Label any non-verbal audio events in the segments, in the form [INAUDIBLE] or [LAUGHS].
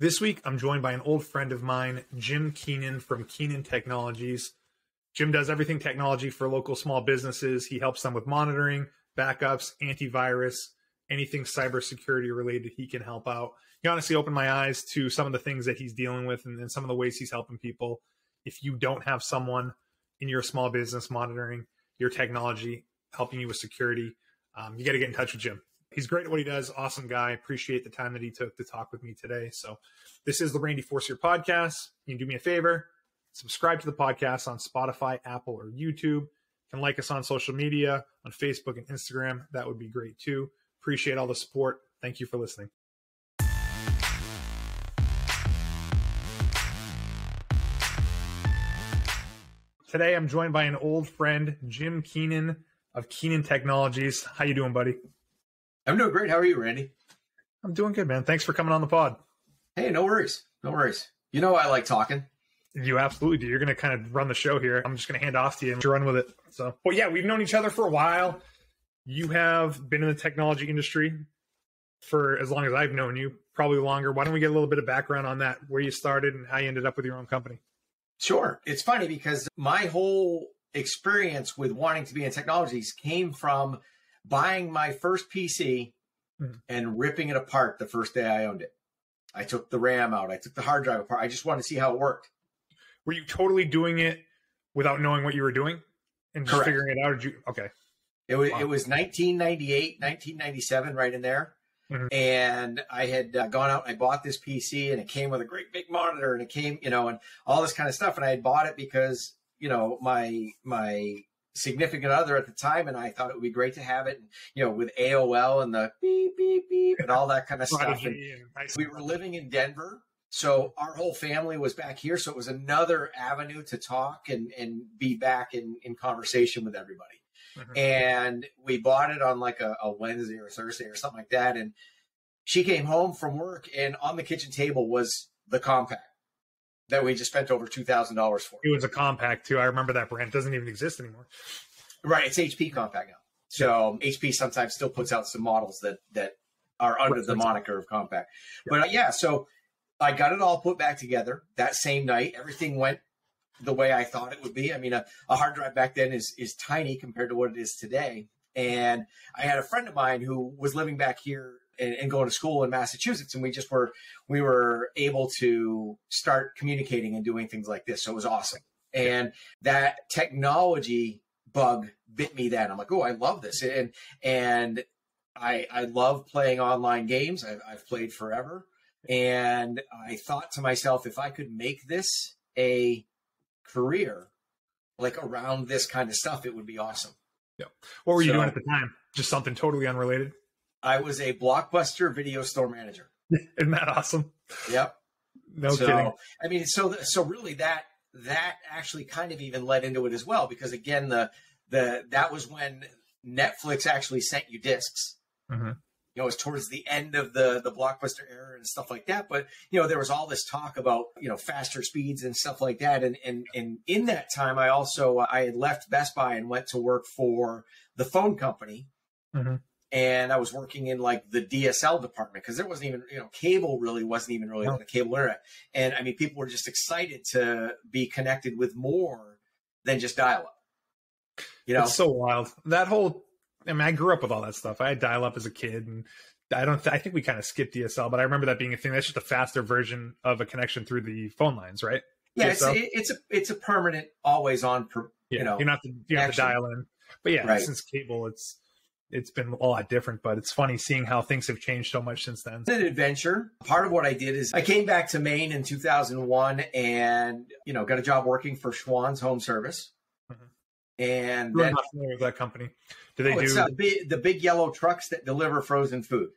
This week, I'm joined by an old friend of mine, Jim Keenan from Keenan Technologies. Jim does everything technology for local small businesses. He helps them with monitoring, backups, antivirus, anything cybersecurity related, he can help out. He honestly opened my eyes to some of the things that he's dealing with and, and some of the ways he's helping people. If you don't have someone in your small business monitoring your technology, helping you with security, um, you got to get in touch with Jim. He's great at what he does. Awesome guy. Appreciate the time that he took to talk with me today. So, this is the Randy Forcier podcast. You do me a favor, subscribe to the podcast on Spotify, Apple, or YouTube. You can like us on social media on Facebook and Instagram. That would be great too. Appreciate all the support. Thank you for listening. Today I'm joined by an old friend, Jim Keenan of Keenan Technologies. How you doing, buddy? I'm doing great. How are you, Randy? I'm doing good, man. Thanks for coming on the pod. Hey, no worries. No worries. You know I like talking. You absolutely do. You're going to kind of run the show here. I'm just going to hand off to you and run with it. So, well, yeah, we've known each other for a while. You have been in the technology industry for as long as I've known you, probably longer. Why don't we get a little bit of background on that, where you started and how you ended up with your own company? Sure. It's funny because my whole experience with wanting to be in technologies came from buying my first PC mm-hmm. and ripping it apart the first day I owned it. I took the RAM out, I took the hard drive apart. I just wanted to see how it worked. Were you totally doing it without knowing what you were doing and just Correct. figuring it out? Did you okay? It was wow. it was 1998, 1997, right in there. Mm-hmm. And I had uh, gone out and I bought this PC and it came with a great big monitor and it came, you know, and all this kind of stuff. And I had bought it because, you know, my, my significant other at the time and I thought it would be great to have it, And, you know, with AOL and the beep, beep, beep and all that kind of [LAUGHS] stuff. We were living in Denver. So our whole family was back here. So it was another avenue to talk and, and be back in, in conversation with everybody. Mm-hmm. And we bought it on like a, a Wednesday or Thursday or something like that. And she came home from work, and on the kitchen table was the Compaq that we just spent over two thousand dollars for. It was a Compaq too. I remember that brand. It doesn't even exist anymore. Right, it's HP Compaq now. So HP sometimes still puts out some models that that are under the moniker of Compaq. Yeah. But uh, yeah, so I got it all put back together that same night. Everything went the way I thought it would be. I mean, a, a, hard drive back then is is tiny compared to what it is today. And I had a friend of mine who was living back here and, and, going to school in Massachusetts, and we just were we were able to start communicating and doing things like this. So it was awesome. And that technology bug bit me then. I'm like, oh, I love this, and and I I love playing online games. I've, I've played forever, and I thought to myself, if I could make this a career like around this kind of stuff, it would be awesome. Yeah. What were you so, doing at the time? Just something totally unrelated? I was a blockbuster video store manager. [LAUGHS] Isn't that awesome? Yep. No so, kidding. I mean, so so really that that actually kind of even led into it as well because again the the that was when Netflix actually sent you disks. Mm-hmm you know, it was towards the end of the the blockbuster era and stuff like that. But you know, there was all this talk about you know faster speeds and stuff like that. And and and in that time, I also I had left Best Buy and went to work for the phone company. Mm-hmm. And I was working in like the DSL department because there wasn't even, you know, cable really wasn't even really on the cable internet. And I mean, people were just excited to be connected with more than just dial up. You know, it's so wild. That whole I mean, I grew up with all that stuff. I had dial up as a kid, and I don't. Th- I think we kind of skipped DSL, but I remember that being a thing. That's just a faster version of a connection through the phone lines, right? Yeah, it's, it's, a it's a permanent, always on. Per, yeah, you know, you're not the, you have to dial in, but yeah, right. since cable, it's it's been a lot different. But it's funny seeing how things have changed so much since then. It's an adventure. Part of what I did is I came back to Maine in 2001, and you know, got a job working for Schwan's Home Service. Mm-hmm. And I'm not familiar with that company. Do they oh, do uh, big, the big yellow trucks that deliver frozen food?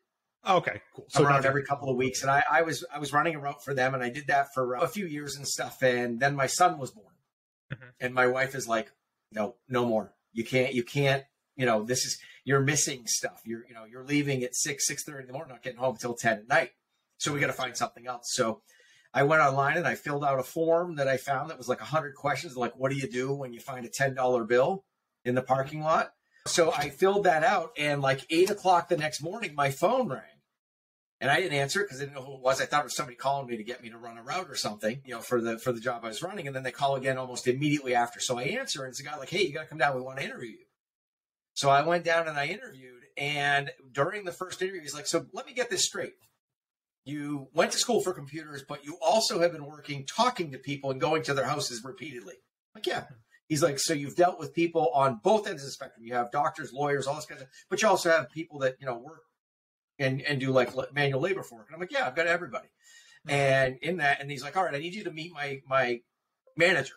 okay, cool. So around every couple of weeks, and I, I was I was running a route for them, and I did that for a few years and stuff. And then my son was born, mm-hmm. and my wife is like, "No, no more. You can't. You can't. You know, this is you're missing stuff. You're you know you're leaving at six six thirty in the morning, not getting home until ten at night. So we got to find something else. So I went online and I filled out a form that I found that was like hundred questions, like what do you do when you find a ten dollar bill in the parking lot? So I filled that out, and like eight o'clock the next morning, my phone rang, And I didn't answer it because I didn't know who it was. I thought it was somebody calling me to get me to run a route or something, you know, for the for the job I was running. And then they call again almost immediately after. So I answer, and it's a guy like, "Hey, you got to come down. We want to interview you." So I went down and I interviewed. And during the first interview, he's like, "So let me get this straight. You went to school for computers, but you also have been working, talking to people, and going to their houses repeatedly." I'm like, yeah. He's like, so you've dealt with people on both ends of the spectrum. You have doctors, lawyers, all this kind of, stuff, but you also have people that you know work and and do like manual labor for work. And I'm like, yeah, I've got everybody. Hmm. And in that, and he's like, all right, I need you to meet my my manager.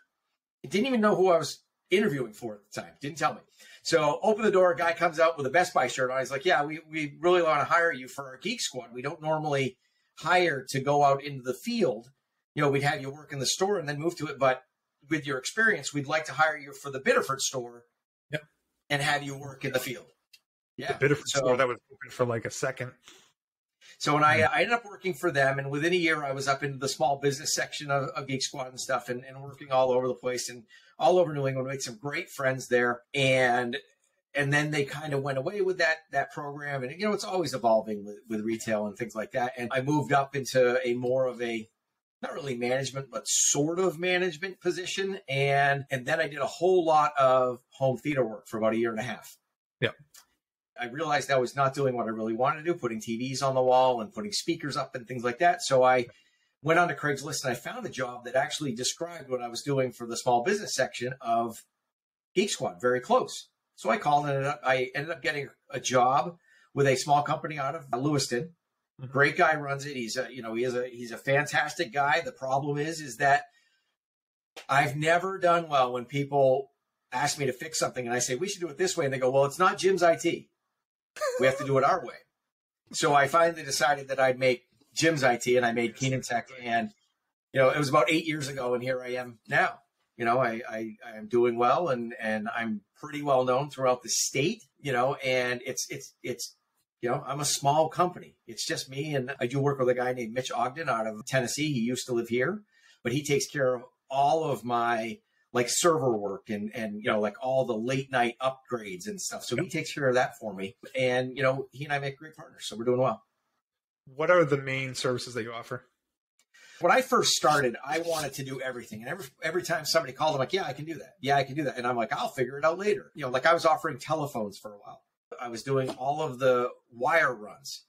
He didn't even know who I was interviewing for at the time. Didn't tell me. So open the door. A guy comes out with a Best Buy shirt on. He's like, yeah, we we really want to hire you for our Geek Squad. We don't normally hire to go out into the field. You know, we'd have you work in the store and then move to it, but with your experience, we'd like to hire you for the Biddeford store. Yep. And have you work in the field. Yeah. The Biddeford so, store that was open for like a second. So when I, I ended up working for them, and within a year, I was up into the small business section of, of Geek Squad and stuff, and, and working all over the place and all over New England. Made some great friends there, and and then they kind of went away with that that program. And you know, it's always evolving with, with retail and things like that. And I moved up into a more of a not really management, but sort of management position. And and then I did a whole lot of home theater work for about a year and a half. Yeah. I realized I was not doing what I really wanted to do, putting TVs on the wall and putting speakers up and things like that. So I went on to Craigslist and I found a job that actually described what I was doing for the small business section of Geek Squad, very close. So I called and I ended up getting a job with a small company out of Lewiston. Mm-hmm. Great guy runs it. He's a, you know, he is a, he's a fantastic guy. The problem is, is that I've never done well when people ask me to fix something and I say, we should do it this way. And they go, well, it's not Jim's IT. We have to do it our way. So I finally decided that I'd make Jim's IT and I made Keenan Tech. And, you know, it was about eight years ago and here I am now. You know, I, I, I am doing well and, and I'm pretty well known throughout the state, you know, and it's, it's, it's, you know, I'm a small company. It's just me. And I do work with a guy named Mitch Ogden out of Tennessee. He used to live here, but he takes care of all of my like server work and and you know like all the late night upgrades and stuff. So he takes care of that for me, and you know he and I make great partners. So we're doing well. What are the main services that you offer? When I first started, I wanted to do everything, and every every time somebody called, I'm like, "Yeah, I can do that. Yeah, I can do that." And I'm like, "I'll figure it out later." You know, like I was offering telephones for a while. I was doing all of the wire runs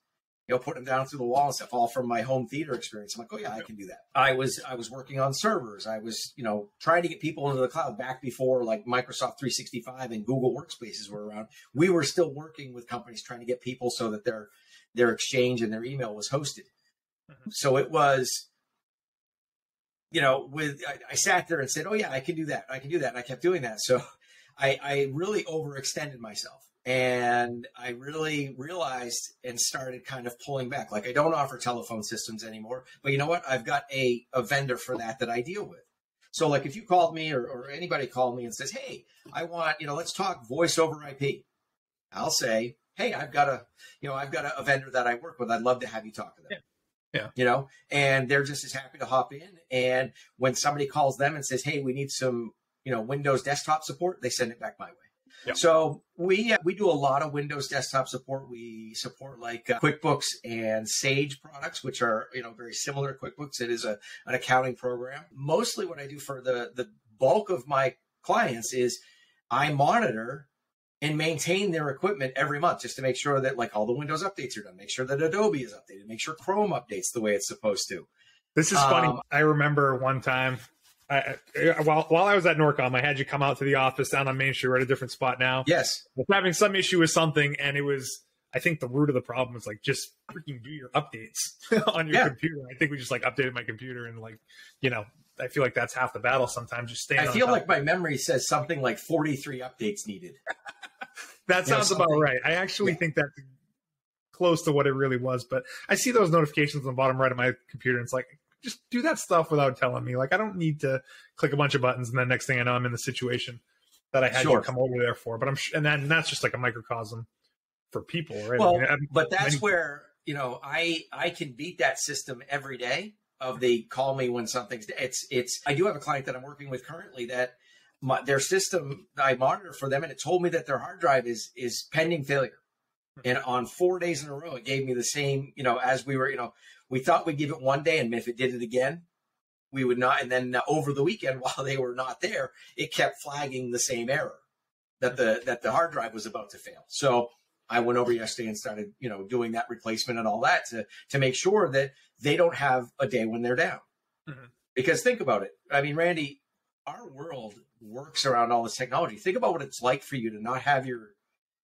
you know, putting them down through the wall and stuff, all from my home theater experience. I'm like, oh yeah, I can do that. I was I was working on servers. I was, you know, trying to get people into the cloud back before like Microsoft 365 and Google Workspaces were around. We were still working with companies trying to get people so that their their exchange and their email was hosted. Mm-hmm. So it was, you know, with I, I sat there and said, oh yeah, I can do that. I can do that. And I kept doing that. So I, I really overextended myself and I really realized and started kind of pulling back. Like I don't offer telephone systems anymore, but you know what? I've got a, a vendor for that that I deal with. So like if you called me or, or anybody called me and says, Hey, I want, you know, let's talk voice over IP. I'll say, Hey, I've got a, you know, I've got a, a vendor that I work with. I'd love to have you talk to them. Yeah. Yeah. You know, and they're just as happy to hop in. And when somebody calls them and says, Hey, we need some, you know, Windows desktop support, they send it back my way. So we uh, we do a lot of Windows desktop support. We support like uh, QuickBooks and Sage products, which are you know very similar to QuickBooks. It is a an accounting program. Mostly, what I do for the the bulk of my clients is I monitor and maintain their equipment every month just to make sure that like all the Windows updates are done. Make sure that Adobe is updated. Make sure Chrome updates the way it's supposed to. This is funny. Um, I remember one time I, while while I was at Norcom, I had you come out to the office down on Main Street. We're at a different spot now. Yes, I was having some issue with something, and it was. I think the root of the problem was like just freaking do your updates [LAUGHS] on your yeah. computer. I think we just like updated my computer and like you know I feel like that's half the battle sometimes. Just staying. I feel like my memory says something like forty three updates needed. [LAUGHS] [LAUGHS] that sounds about right. I actually yeah. think that's close to what it really was. But I see those notifications on the bottom right of my computer, and it's like just do that stuff without telling me. Like I don't need to click a bunch of buttons and then next thing I know I'm in the situation that I had sure. to come over there for. But I'm and then that's just like a microcosm for people, right? Well, I mean, but that's many- where you know I I can beat that system every day. Of the call me when something's it's it's I do have a client that I'm working with currently that my, their system I monitor for them and it told me that their hard drive is is pending failure. And on four days in a row, it gave me the same, you know, as we were, you know, we thought we'd give it one day, and if it did it again, we would not. And then over the weekend, [LAUGHS] while they were not there, it kept flagging the same error that the that the hard drive was about to fail. So I went over yesterday and started, you know, doing that replacement and all that to to make sure that they don't have a day when they're down. Mm-hmm. Because think about it. I mean, Randy, our world works around all this technology. Think about what it's like for you to not have your,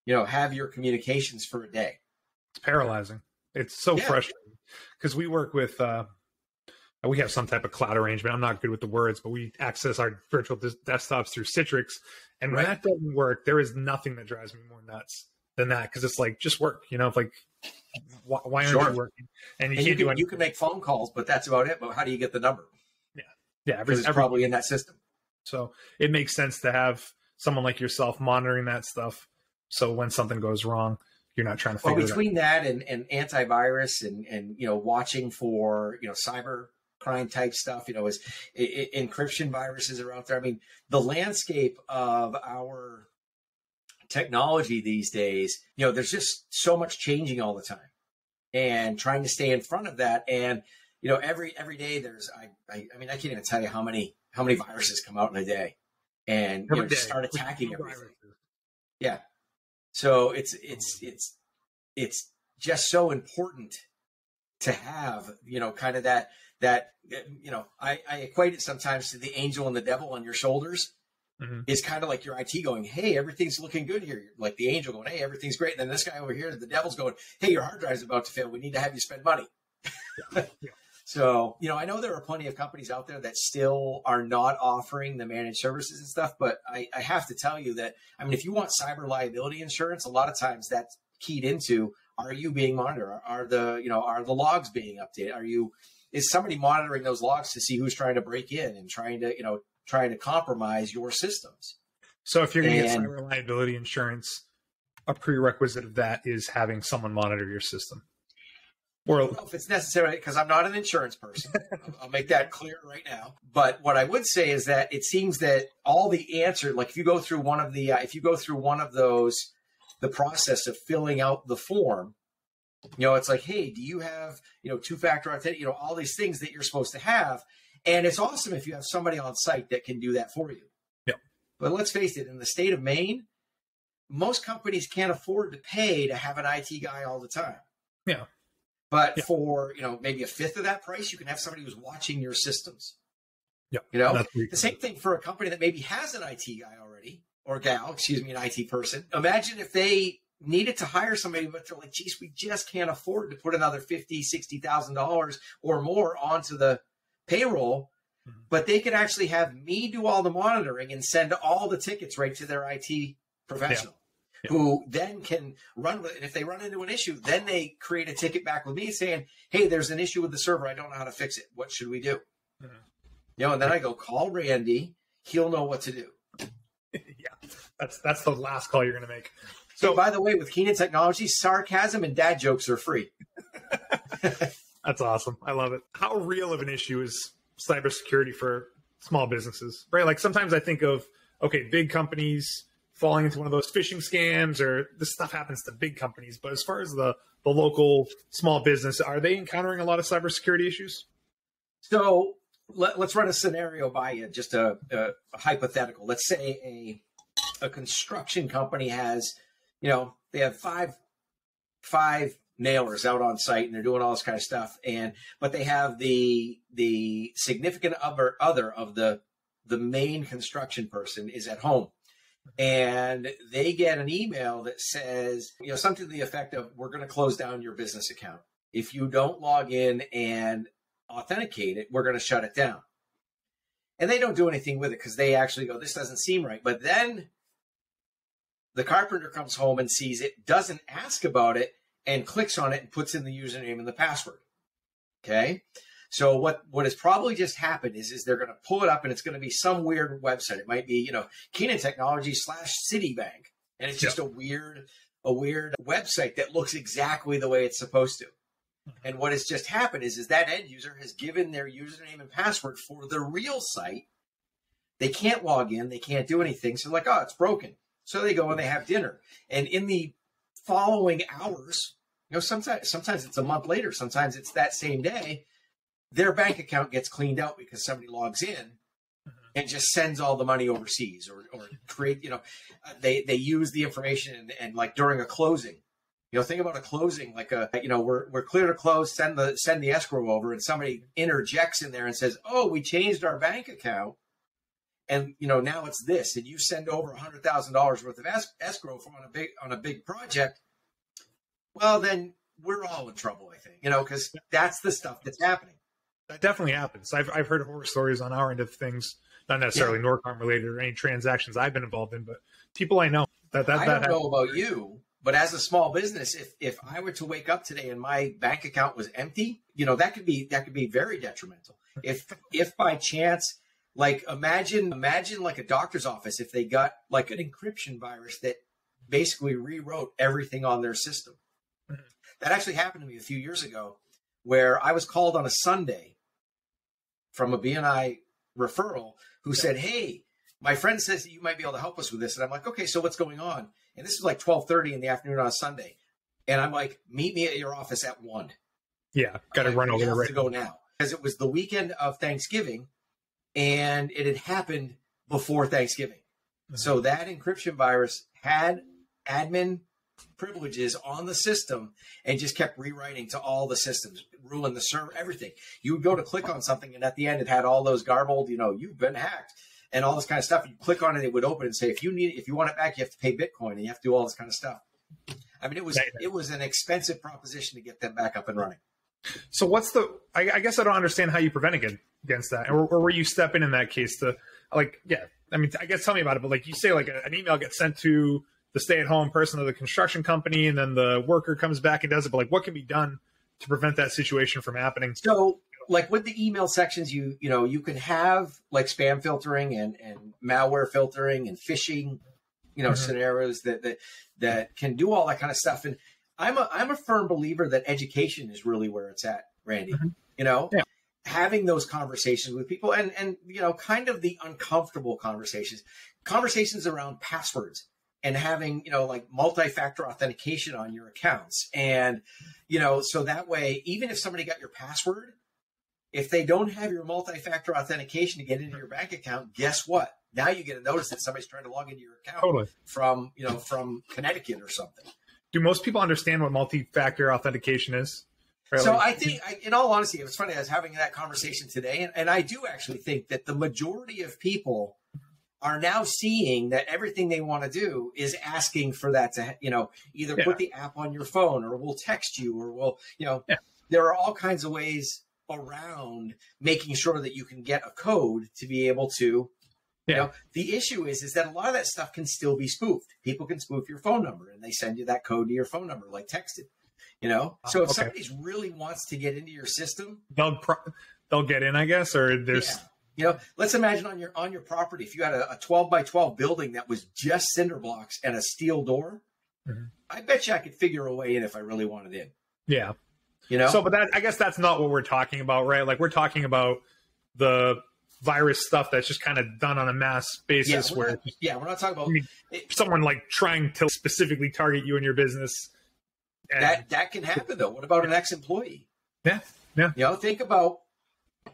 you know, have your communications for a day. It's paralyzing. It's so yeah. frustrating because we work with uh, we have some type of cloud arrangement. I'm not good with the words, but we access our virtual desktops through Citrix. And when right. that doesn't work, there is nothing that drives me more nuts than that because it's like just work. You know, like why, why aren't sure. you working? And you and can't you can, do You can make phone calls, but that's about it. But how do you get the number? Yeah, yeah, because it's every, probably in that system. So it makes sense to have someone like yourself monitoring that stuff. So when something goes wrong, you're not trying to figure well, between that and, and antivirus and and you know watching for you know cyber crime type stuff you know is it, it, encryption viruses are out there. I mean the landscape of our technology these days you know there's just so much changing all the time and trying to stay in front of that. And you know every every day there's i i, I mean i can't even tell you how many how many viruses come out in a day and you know, just start attacking everything. yeah so it's it's it's it's just so important to have you know kind of that that you know I, I equate it sometimes to the angel and the devil on your shoulders mm-hmm. is kind of like your IT going, hey, everything's looking good here. Like the angel going, hey, everything's great. And then this guy over here, the devil's going, hey, your hard drive's about to fail. We need to have you spend money. yeah. So, you know, I know there are plenty of companies out there that still are not offering the managed services and stuff, but I, I have to tell you that, I mean, if you want cyber liability insurance, a lot of times that's keyed into are you being monitored? Are the, you know, are the logs being updated? Are you, is somebody monitoring those logs to see who's trying to break in and trying to, you know, trying to compromise your systems? So if you're going to get cyber liability insurance, a prerequisite of that is having someone monitor your system. Or if it's necessary, because I'm not an insurance person. I'll make that clear right now. But what I would say is that it seems that all the answer, like if you go through one of the, uh, if you go through one of those, the process of filling out the form, you know, it's like, hey, do you have, you know, two factor authentication, you know, all these things that you're supposed to have. And it's awesome if you have somebody on site that can do that for you. Yeah. But let's face it, in the state of Maine, most companies can't afford to pay to have an IT guy all the time. Yeah. But yeah. for you know maybe a fifth of that price, you can have somebody who's watching your systems. Yeah, you know the same thing for a company that maybe has an IT guy already or gal, excuse me, an IT person. Imagine if they needed to hire somebody, but they're like, geez, we just can't afford to put another fifty, sixty thousand dollars or more onto the payroll. Mm-hmm. But they could actually have me do all the monitoring and send all the tickets right to their IT professional yeah. Who then can run with it. And if they run into an issue, then they create a ticket back with me saying, Hey, there's an issue with the server. I don't know how to fix it. What should we do? Mm-hmm. You know, and then I go call Randy. He'll know what to do. [LAUGHS] yeah. That's, that's the last call you're going to make. So, by the way, with Keenan Technology, sarcasm and dad jokes are free. [LAUGHS] That's awesome. I love it. How real of an issue is cybersecurity for small businesses? Right? Like sometimes I think of okay, big companies falling into one of those phishing scams or this stuff happens to big companies. But as far as the, the local small business, are they encountering a lot of cybersecurity issues? So let, us run a scenario by you, just a, a, a, hypothetical. Let's say a a construction company has, you know, they have five five nailers out on site and they're doing all this kind of stuff, and but they have the the significant other other of the the main construction person is at home and they get an email that says, you know, something to the effect of, we're going to close down your business account. If you don't log in and authenticate it, we're going to shut it down. And they don't do anything with it because they actually go, this doesn't seem right. But then the carpenter comes home and sees it, doesn't ask about it, and clicks on it and puts in the username and the password. Okay. So what what has probably just happened is is they're going to pull it up and it's going to be some weird website. It might be you know Keenan Technology slash Citibank, and it's just yep. a weird a weird website that looks exactly the way it's supposed to. And what has just happened is is that end user has given their username and password for the real site. They can't log in, they can't do anything. So like, oh, it's broken. So they go and they have dinner. And in the following hours, you know, sometimes sometimes it's a month later, sometimes it's that same day, their bank account gets cleaned out because somebody logs in mm-hmm. and just sends all the money overseas or, or [LAUGHS] create, you know, they, they use the information and, and like during a closing, you know, think about a closing, like a, you know, we're, we're clear to close, send the, send the escrow over and somebody interjects in there and says, oh, we changed our bank account. And, you know, now it's this, and you send over a hundred thousand dollars worth of es- escrow on a big, on a big project. Well, then we're all in trouble, I think, you know, because that's the stuff that's happening. That definitely happens. I've, I've heard horror stories on our end of things, not necessarily yeah. Norcom related or any transactions I've been involved in, but people I know that that, I that don't know about you, but as a small business, if if I were to wake up today and my bank account was empty, you know that could be that could be very detrimental. If if by chance, like imagine imagine like a doctor's office if they got like an encryption virus that basically rewrote everything on their system. Mm-hmm. That actually happened to me a few years ago, where I was called on a Sunday from a BNI referral who yeah. said, "Hey, my friend says that you might be able to help us with this." And I'm like, "Okay, so what's going on?" And this was like 12:30 in the afternoon on a Sunday, and I'm like, "Meet me at your office at one." Yeah, got to run over right to go now because it was the weekend of Thanksgiving, and it had happened before Thanksgiving. Mm-hmm. So that encryption virus had admin privileges on the system and just kept rewriting to all the systems, ruling the server, everything. You would go to click on something, and at the end, it had all those garbled, you know, you've been hacked and all this kind of stuff. You click on it, it would open and say, if you need, if you want it back, you have to pay Bitcoin, and you have to do all this kind of stuff. I mean, it was it was an expensive proposition to get them back up and running. So what's the? I, I guess I don't understand how you prevent against that, or, or where you step in in that case to, like, yeah. I mean, I guess tell me about it. But like you say, like an email gets sent to the stay-at-home person of the construction company, and then the worker comes back and does it. But like, what can be done to prevent that situation from happening? So, like with the email sections, you you know you can have like spam filtering and and malware filtering and phishing, you know, mm-hmm. scenarios that that that can do all that kind of stuff. And I'm a I'm a firm believer that education is really where it's at, Randy. Mm-hmm. You know. Yeah having those conversations with people and and you know kind of the uncomfortable conversations conversations around passwords and having you know like multi-factor authentication on your accounts and you know so that way even if somebody got your password if they don't have your multi-factor authentication to get into your bank account guess what now you get a notice that somebody's trying to log into your account totally. from you know from connecticut or something do most people understand what multi-factor authentication is so I think, in all honesty, it was funny. I was having that conversation today, and, and I do actually think that the majority of people are now seeing that everything they want to do is asking for that to you know either yeah. put the app on your phone or we'll text you or we'll you know yeah. there are all kinds of ways around making sure that you can get a code to be able to yeah. you know the issue is is that a lot of that stuff can still be spoofed people can spoof your phone number and they send you that code to your phone number like texted you know ah, so if okay. somebody really wants to get into your system they'll pro- they'll get in i guess or there's you know, let's imagine on your on your property if you had a, a 12 by 12 building that was just cinder blocks and a steel door. Mm-hmm. I bet you I could figure a way in if I really wanted in. Yeah. You know. So, but that I guess that's not what we're talking about, right? Like we're talking about the virus stuff that's just kind of done on a mass basis. Yeah, where not, yeah, we're not talking about I mean, someone like trying to specifically target you and your business. And, that that can happen though. What about an ex-employee? Yeah, yeah. You know, think about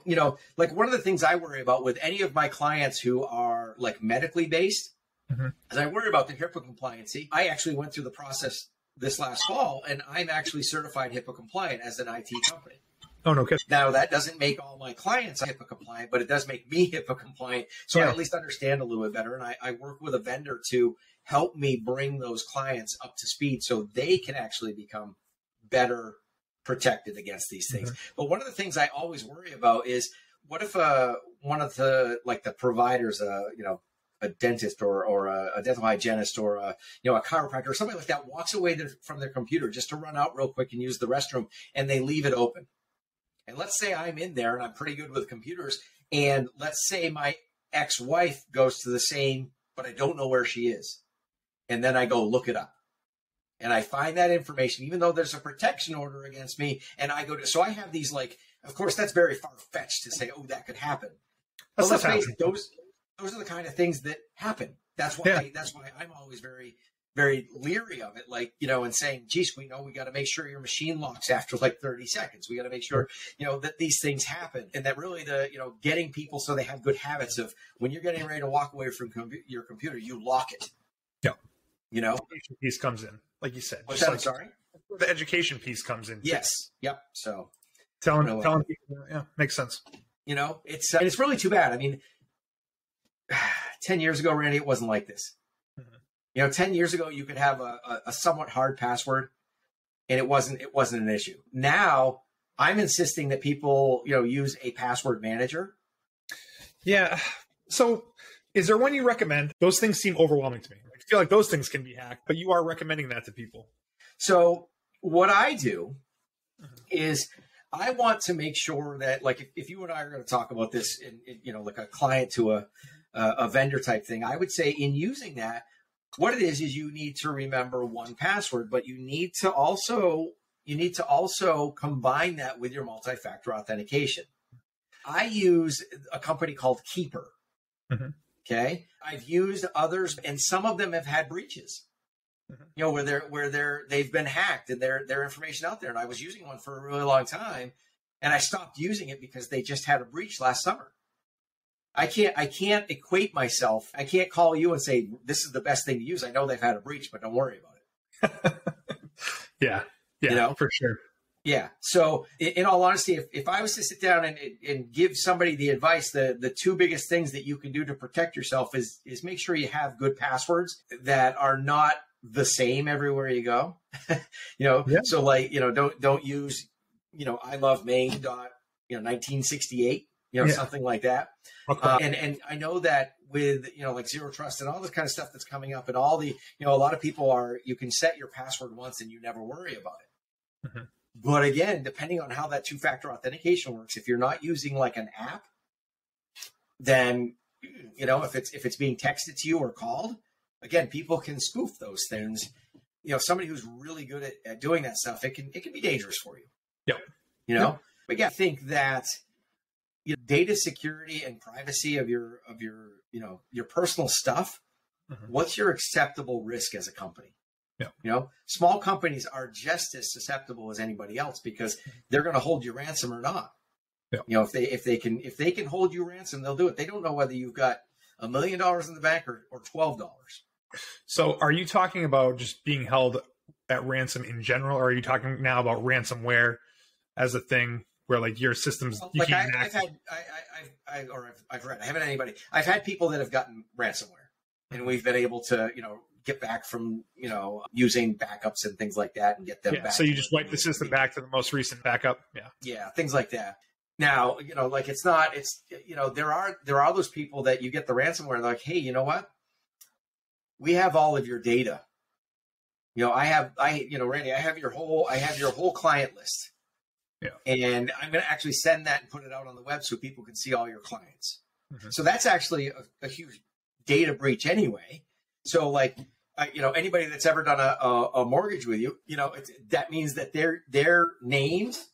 you know, like one of the things I worry about with any of my clients who are like medically based, mm-hmm. is I worry about the HIPAA compliancy. I actually went through the process this last fall, and I'm actually certified HIPAA compliant as an IT company. Oh no! Kidding. Now that doesn't make all my clients HIPAA compliant, but it does make me [LAUGHS] HIPAA compliant, so yeah. I at least understand a little bit better. And I, I work with a vendor to help me bring those clients up to speed so they can actually become better protected against these things. Mm-hmm. But one of the things I always worry about is what if uh, one of the like the providers, uh, you know, a dentist or, or a, a, dental hygienist or a, you know a chiropractor or something like that walks away from their computer just to run out real quick and use the restroom and they leave it open. And let's say I'm in there and I'm pretty good with computers and let's say my ex-wife goes to the same but I don't know where she is. And then I go look it up and I find that information, even though there's a protection order against me, and I go to, so I have these like, of course, that's very far fetched to say, oh, that could happen. That's but let's face it, those those are the kind of things that happen. That's why yeah. I, that's why I'm always very very leery of it, like, you know, and saying, geez, we know we got to make sure your machine locks after like 30 seconds. We got to make sure, you know, that these things happen. And that really the, you know, getting people so they have good habits of when you're getting ready to walk away from com- your computer, you lock it. Yeah. You know, education piece comes in, like you said. what's that? like sorry. The education piece comes in. too. Yes. Yep. So, telling telling people, yeah, makes sense. you know, it's, uh, and it's really too bad. I mean, [SIGHS] 10 years ago, Randy, it wasn't like this. Mhm. You know, 10 years ago, you could have a, a, a somewhat hard password and it wasn't, it wasn't an issue. Now I'm insisting that people, you know, use a password manager. Yeah. So, is there one you recommend? Those things seem overwhelming to me. I feel like those things can be hacked, but you are recommending that to people. So what I do is I want to make sure that like if, if you and I are going to talk about this in, in you know like a client to a a a vendor type thing, I would say in using that, what it is is you need to remember one password, but you need to also you need to also combine that with your multi-factor authentication. I use a company called Keeper. Mhm. Okay, I've used others, and some of them have had breaches mm-hmm. you know where they're where they're they've been hacked and their their information out there and i was using one for a really long time and i stopped using it because they just had a breach last summer i can't i can't equate myself i can't call you and say this is the best thing to use i know they've had a breach but don't worry about it [LAUGHS] Yeah. Yeah. You know? for sure. Yeah so in, all honesty if, if i was to sit down and, and give somebody the advice the the two biggest things that you can do to protect yourself is is make sure you have good passwords that are not the same everywhere you go [LAUGHS] you know Yeah. so like you know don't don't use you know i love maine dot you know 1968 you know Yeah. something like that Okay. uh, and and I know that with you know like zero trust and all this kind of stuff that's coming up, and all the you know a lot of people are you can set your password once and you never worry about it. Mhm. But again, depending on how that two factor authentication works, if you're not using like an app, then you know if it's if it's being texted to you or called, again, people can spoof those things. You know, somebody who's really good at, at doing that stuff, it can it can be dangerous for you. Yep. You know, Yep. but yeah, I think that you know, data security and privacy of your of your you know your personal stuff Mhm. what's your acceptable risk as a company Yeah. you know small companies are just as susceptible as anybody else because they're going to hold you ransom or not. Yeah. you know if they if they can if they can hold you ransom they'll do it. They don't know whether you've got a million dollars in the bank or, or twelve dollars. So, are you talking about just being held at ransom in general, or are you talking now about ransomware as a thing where like your systems you like can't I, I've had I, I, I, I or I've, I've read I haven't had anybody I've had people that have gotten ransomware. And mm-hmm. we've been able to you know get back from you know using backups and things like that and get them Yeah, back so you just wipe the system back to the most recent backup. Yeah. yeah things like that now you know like it's not it's you know there are there are those people that you get the ransomware like hey you know what we have all of your data you know i have i you know randy i have your whole i have your whole client list Yeah. and i'm going to actually send that and put it out on the web so people can see all your clients Mhm. so that's actually a, a huge data breach anyway so like I, you know anybody that's ever done a, a, a mortgage with you you know it's, that means that their their names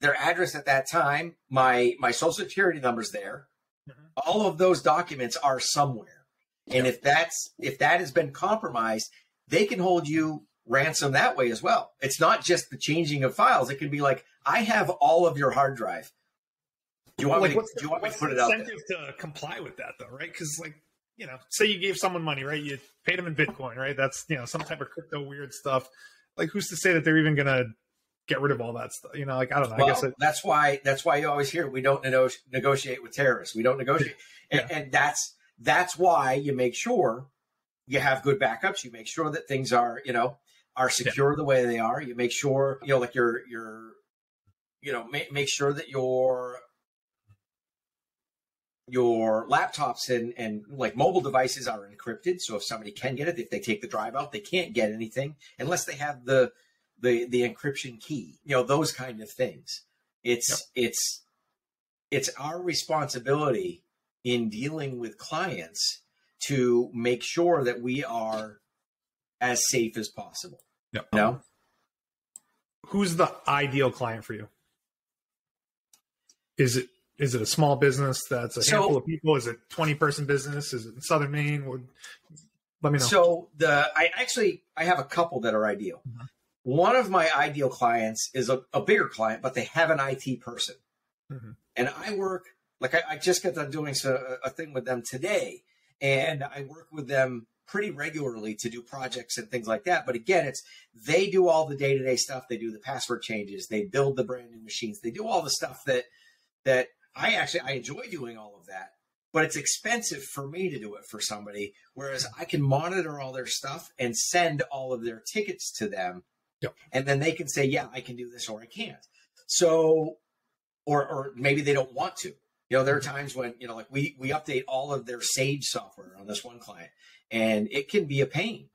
their address at that time my my social security number's there Mhm. all of those documents are somewhere and if that's if that has been compromised they can hold you ransom that way as well it's not just the changing of files it can be like i have all of your hard drive do you want like, me to, what's do you want me to put the it out there? incentive to comply with that, though, right? Because, like, you know, say you gave someone money, right? You paid them in Bitcoin, right? That's you know some type of crypto weird stuff. Like, who's to say that they're even gonna get rid of all that stuff? You know, like I don't know. I Well, guess it, that's why that's why you always hear we don't nego- negotiate with terrorists. We don't negotiate, [LAUGHS] Yeah. and, and that's that's why you make sure you have good backups. You make sure that things are you know are secure the way they are. You make sure you know like your your you know make make sure that your your laptops and and like mobile devices are encrypted so if somebody can get it if they take the drive out they can't get anything unless they have the the the encryption key you know those kind of things it's it's it's our responsibility in dealing with clients to make sure that we are as safe as possible yeah. you know who's the ideal client for you? Is it is it a small business that's a So- handful of people? Is it twenty person business? Is it in Southern Maine? Would Let me know. So the I actually I have a couple that are ideal. Mhm. One of my ideal clients is a, a bigger client, but they have an IT person, Mhm. and I work like I, I just got done doing so, a thing with them today, and I work with them pretty regularly to do projects and things like that. But again, it's they do all the day to day stuff. They do the password changes. They build the brand new machines. They do all the stuff that that I actually I enjoy doing all of that but it's expensive for me to do it for somebody. Whereas I can monitor all their stuff and send all of their tickets to them, Yep. and then they can say, "Yeah, I can do this," or "I can't." So, or or maybe they don't want to. You know, there are times when you know, like we we update all of their Sage software on this one client, and it can be a pain.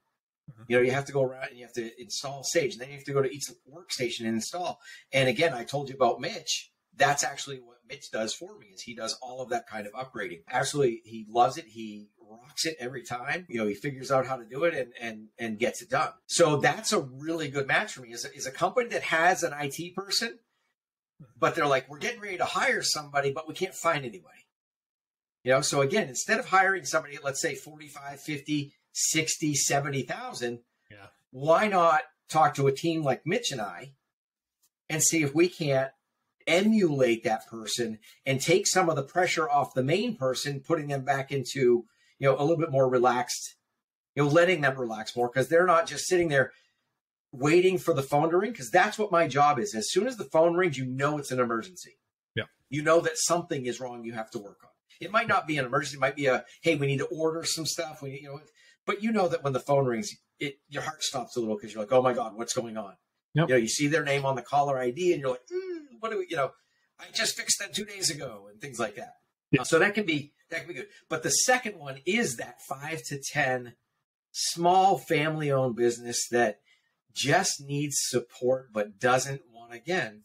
Mhm. You know, you have to go around and you have to install Sage, and then you have to go to each workstation and install. And again, I told you about Mitch. That's actually what Mitch does for me. Is he does all of that kind of upgrading. Absolutely, he loves it. He rocks it every time. You know, he figures out how to do it and and and gets it done. So that's a really good match for me. Is a, is a company that has an IT person, but they're like, we're getting ready to hire somebody, but we can't find anybody. You know, so again, instead of hiring somebody let's say 45, 50, 60, 70,000, Yeah. why not talk to a team like Mitch and I and see if we can't emulate that person and take some of the pressure off the main person, putting them back into, you know, a little bit more relaxed, you know, letting them relax more because they're not just sitting there waiting for the phone to ring because that's what my job is. As soon as the phone rings, you know it's an emergency. Yeah. You know that something is wrong you have to work on. It might not be an emergency, it might be a hey, we need to order some stuff. We you know but you know that when the phone rings, it your heart stops a little because you're like, oh my God, what's going on? Yep. You know, you see their name on the caller ID and you're like, mm, what do we, you know, I just fixed that two days ago and things like that. Yeah. So that can be that can be good. But the second one is that five to ten small family owned business that just needs support but doesn't want again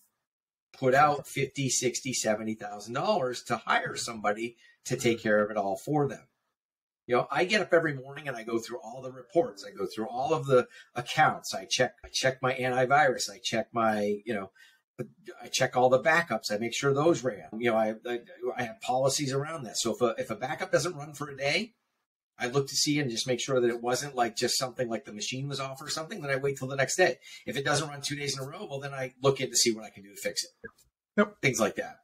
put out 50 60 70000 dollars to hire somebody to take mm-hmm. care of it all for them you know i get up every morning and i go through all the reports i go through all of the accounts i check i check my antivirus i check my you know I check all the backups. I make sure those ran. You know, I I, I have policies around that. So if a if a backup doesn't run for a day, I look to see and just make sure that it wasn't like just something like the machine was off or something. Then I wait till the next day. If it doesn't run two days in a row, well, then I look in to see what I can do to fix it. Yep. Things like that.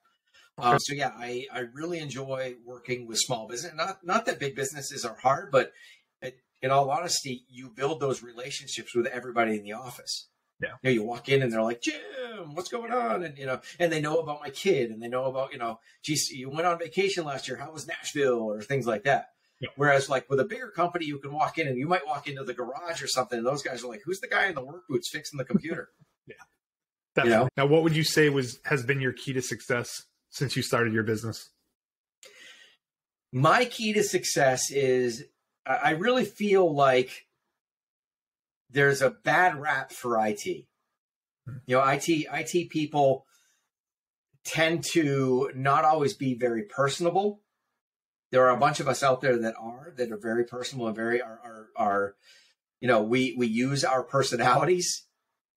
Um, so yeah, I, I really enjoy working with small business. Not not that big businesses are hard, but it, in all honesty, you build those relationships with everybody in the office. Yeah. You know, you walk in and they're like, Jim, what's going on? And you know, and they know about my kid and they know about, you know, geez, you went on vacation last year. How was Nashville or things like that? Yeah. Whereas like with a bigger company, you can walk in and you might walk into the garage or something, and those guys are like, Who's the guy in the work boots fixing the computer? [LAUGHS] Definitely. You know? Now, what would you say was has been your key to success since you started your business? my key to success is I really feel like there's a bad rap for IT. You know, IT IT people tend to not always be very personable. There are a bunch of us out there that are that are very personable and very are are, are you know we we use our personalities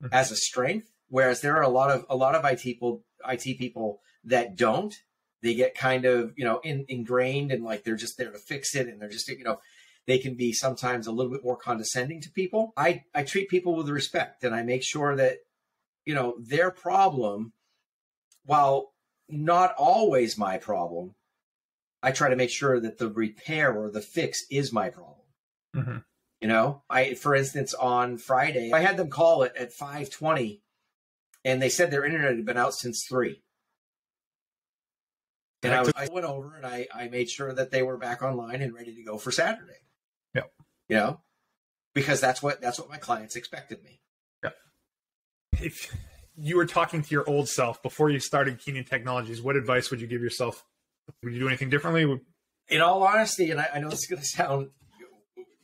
Mhm. as a strength, whereas there are a lot of a lot of IT people IT people that don't they get kind of you know in, ingrained and like they're just there to fix it and they're just you know they can be sometimes a little bit more condescending to people i i treat people with respect and i make sure that you know their problem while not always my problem i try to make sure that the repair or the fix is my problem Mhm. you know i for instance on friday i had them call it at 520 and they said their internet had been out since 3 and I, was, I went over and I, I made sure that they were back online and ready to go for Saturday. Yep. You know, because that's what that's what my clients expected me. Yeah. If you were talking to your old self before you started Keenan Technologies, what advice would you give yourself? Would you do anything differently? In all honesty, and I, I know this is going to sound,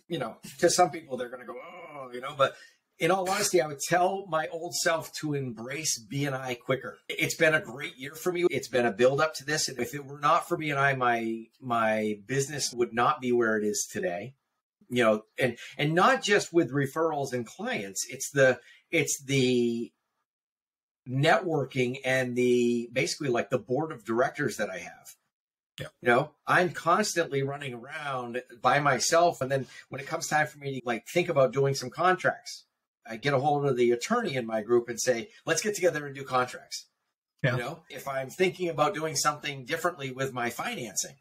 you know, to some people they're going to go, oh, you know, but in all honesty, I would tell my old self to embrace BNI quicker. It's been a great year for me. It's been a build up to this. And if it were not for BNI, my my business would not be where it is today. You know, and and not just with referrals and clients. It's the it's the networking and the basically like the board of directors that I have. Yeah. You know, I'm constantly running around by myself. And then when it comes time for me to like think about doing some contracts, I get a hold of the attorney in my group and say, let's get together and do contracts. Yeah. You know, if I'm thinking about doing something differently with my financing,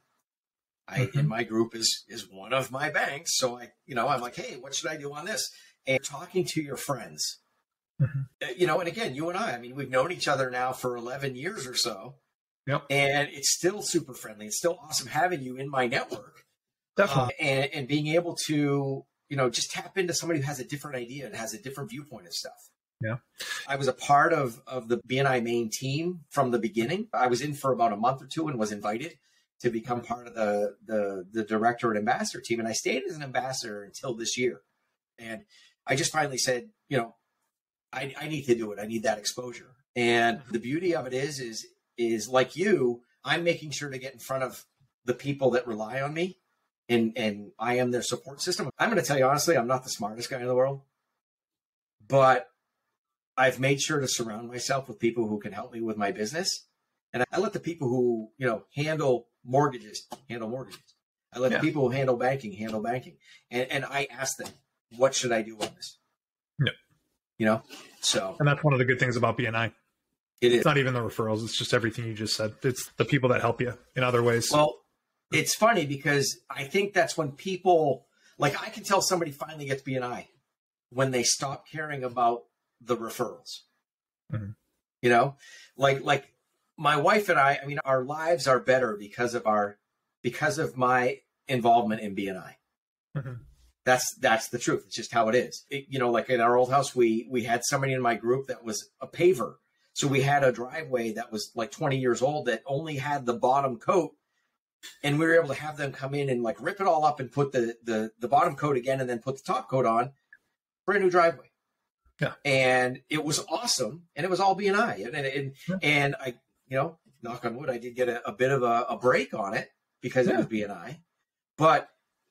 I Mhm. in my group is is one of my banks. So I, you know, I'm like, hey, what should I do on this? And talking to your friends, Mhm. Uh, you know, and again, you and I, I mean, we've known each other now for 11 years or so. Yep. And it's still super friendly. It's still awesome having you in my network Definitely. uh, and, and being able to, you know, just tap into somebody who has a different idea and has a different viewpoint of stuff. Yeah. I was a part of, of the BNI Maine team from the beginning. I was in for about a month or two and was invited to become part of the, the, the director and ambassador team. And I stayed as an ambassador until this year. And I just finally said, you know, I, I need to do it. I need that exposure. And mm-hmm. the beauty of it is, is, is like you, I'm making sure to get in front of the people that rely on me and, and I am their support system. I'm going to tell you honestly, I'm not the smartest guy in the world, but I've made sure to surround myself with people who can help me with my business. And I let the people who, you know, handle mortgages, handle mortgages. I let Yeah. people who handle banking, handle banking. And, and I ask them, what should I do on this? Yep. You know, so and that's one of the good things about BNI. it is. It's not even the referrals; it's just everything you just said. It's the people that help you in other ways. Well, it's funny because I think that's when people like I can tell somebody finally gets BNI when they stop caring about the referrals. Mhm. You know, like like my wife and I. I mean, our lives are better because of our because of my involvement in BNI. Mhm. That's that's the truth. It's just how it is. It- you know, like in our old house, we we had somebody in my group that was a paver. So we had a driveway that was like 20 years old that only had the bottom coat and we were able to have them come in and like rip it all up and put the the the bottom coat again and then put the top coat on brand new driveway Yeah. and it was awesome and it was all bni and and, Yeah. and i you know knock on wood i did get a, a bit of a, a break on it because it was bni but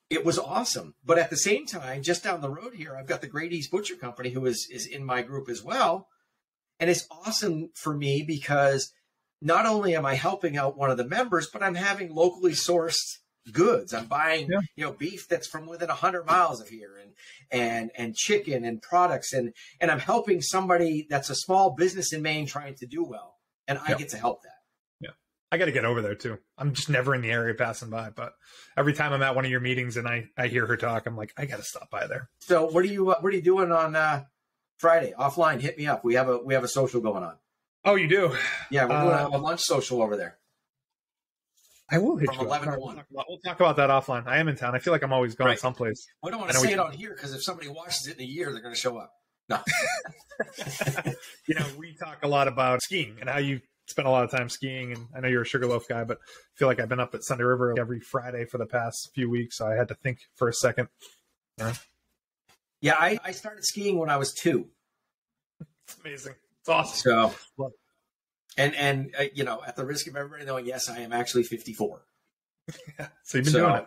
it was awesome but at the same time just down the road here i've got the great east butcher company who is is in my group as well and it's awesome for me because not only am I helping out one of the members, but I'm having locally sourced goods. I'm buying, Yeah. you know, beef that's from within hundred miles of here and, and, and chicken and products. And, and I'm helping somebody that's a small business in Maine trying to do well. And I Yeah. get to help that. Yeah, I got to get over there too. I'm just never in the area passing by, but every time I'm at one of your meetings and I I hear her talk, I'm like, I got to stop by there. So what are you, uh, what are you doing on, uh, Friday offline? Hit me up. We have a, we have a social going on. Oh, you do? Yeah. We're doing Uh, a lunch social over there. I will hit From you. 11 to We'll 1. talk about- We'll talk about that offline. I am in town. I feel like I'm always going Right. someplace. We don't want to know we say it on here because if somebody watches it in a year, they're going to show up. No. [LAUGHS] you know, we talk a lot about skiing and how you spend a lot of time skiing. And I know you're a Sugarloaf guy, but I feel like I've been up at Sunday River every Friday for the past few weeks. So I had to think for a second. Yeah, I, I started skiing when I was two. It's amazing. It's awesome. So, and and uh, you know, at the risk of everybody knowing, yes, I am actually 54. Yeah, [LAUGHS] So you've been So, doing it.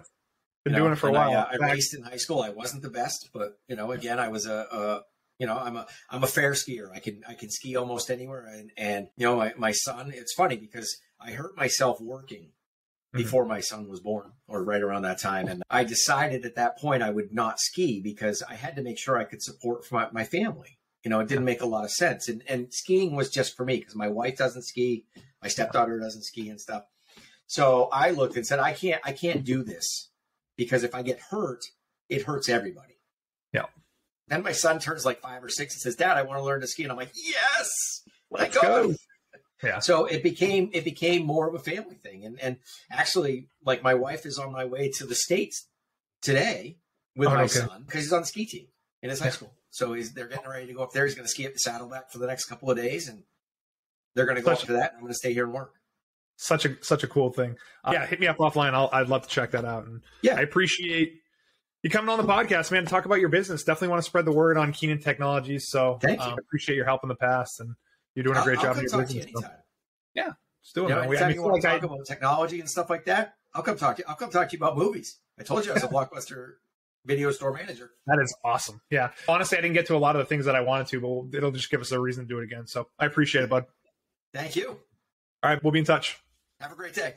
Been You know, doing it for a while. I, uh, I raced in high school. I wasn't the best, but you know, again, I was a, a you know, I'm a I'm a fair skier. I can I can ski almost anywhere. And and you know, my, my son. It's funny because I hurt myself working Mhm. before my son was born, or right around that time, and I decided at that point I would not ski because I had to make sure I could support my, my family. You know, it didn't make a lot of sense, and and skiing was just for me because my wife doesn't ski, my stepdaughter doesn't ski and stuff. So I looked and said, I can't I can't do this because if I get hurt, it hurts everybody. Yeah. Then my son turns like five or six and says, Dad, I want to learn to ski. And I'm like, Yes, Let's let go. go. Yeah. So it became it became more of a family thing. And and actually, like my wife is on my way to the States today with Oh, my okay. son because he's on the ski team in his high school. So he's they're getting ready to go up there. He's gonna ski up the Saddleback for the next couple of days and they're gonna go Such- up to that and I'm gonna stay here and work. Such a such a cool thing. Uh, yeah, hit me up offline. I'll, I'd love to check that out. And Yeah. I appreciate you coming on the podcast, man. to Talk about your business. Definitely want to spread the word on Keenan Technologies. So Thank you. um, appreciate your help in the past, and you're doing a great I'll, job I'll in come your talk to you business. So, anytime. just doing You know, it. We- I mean, you want to talk I- about technology and stuff like that, I'll come talk to you. I'll come talk to you about movies. I told you I was a [LAUGHS] blockbuster video store manager. That is awesome. Yeah. Honestly, I didn't get to a lot of the things that I wanted to, but it'll just give us a reason to do it again. So I appreciate it, bud. Thank you. All right. We'll be in touch. Have a great day.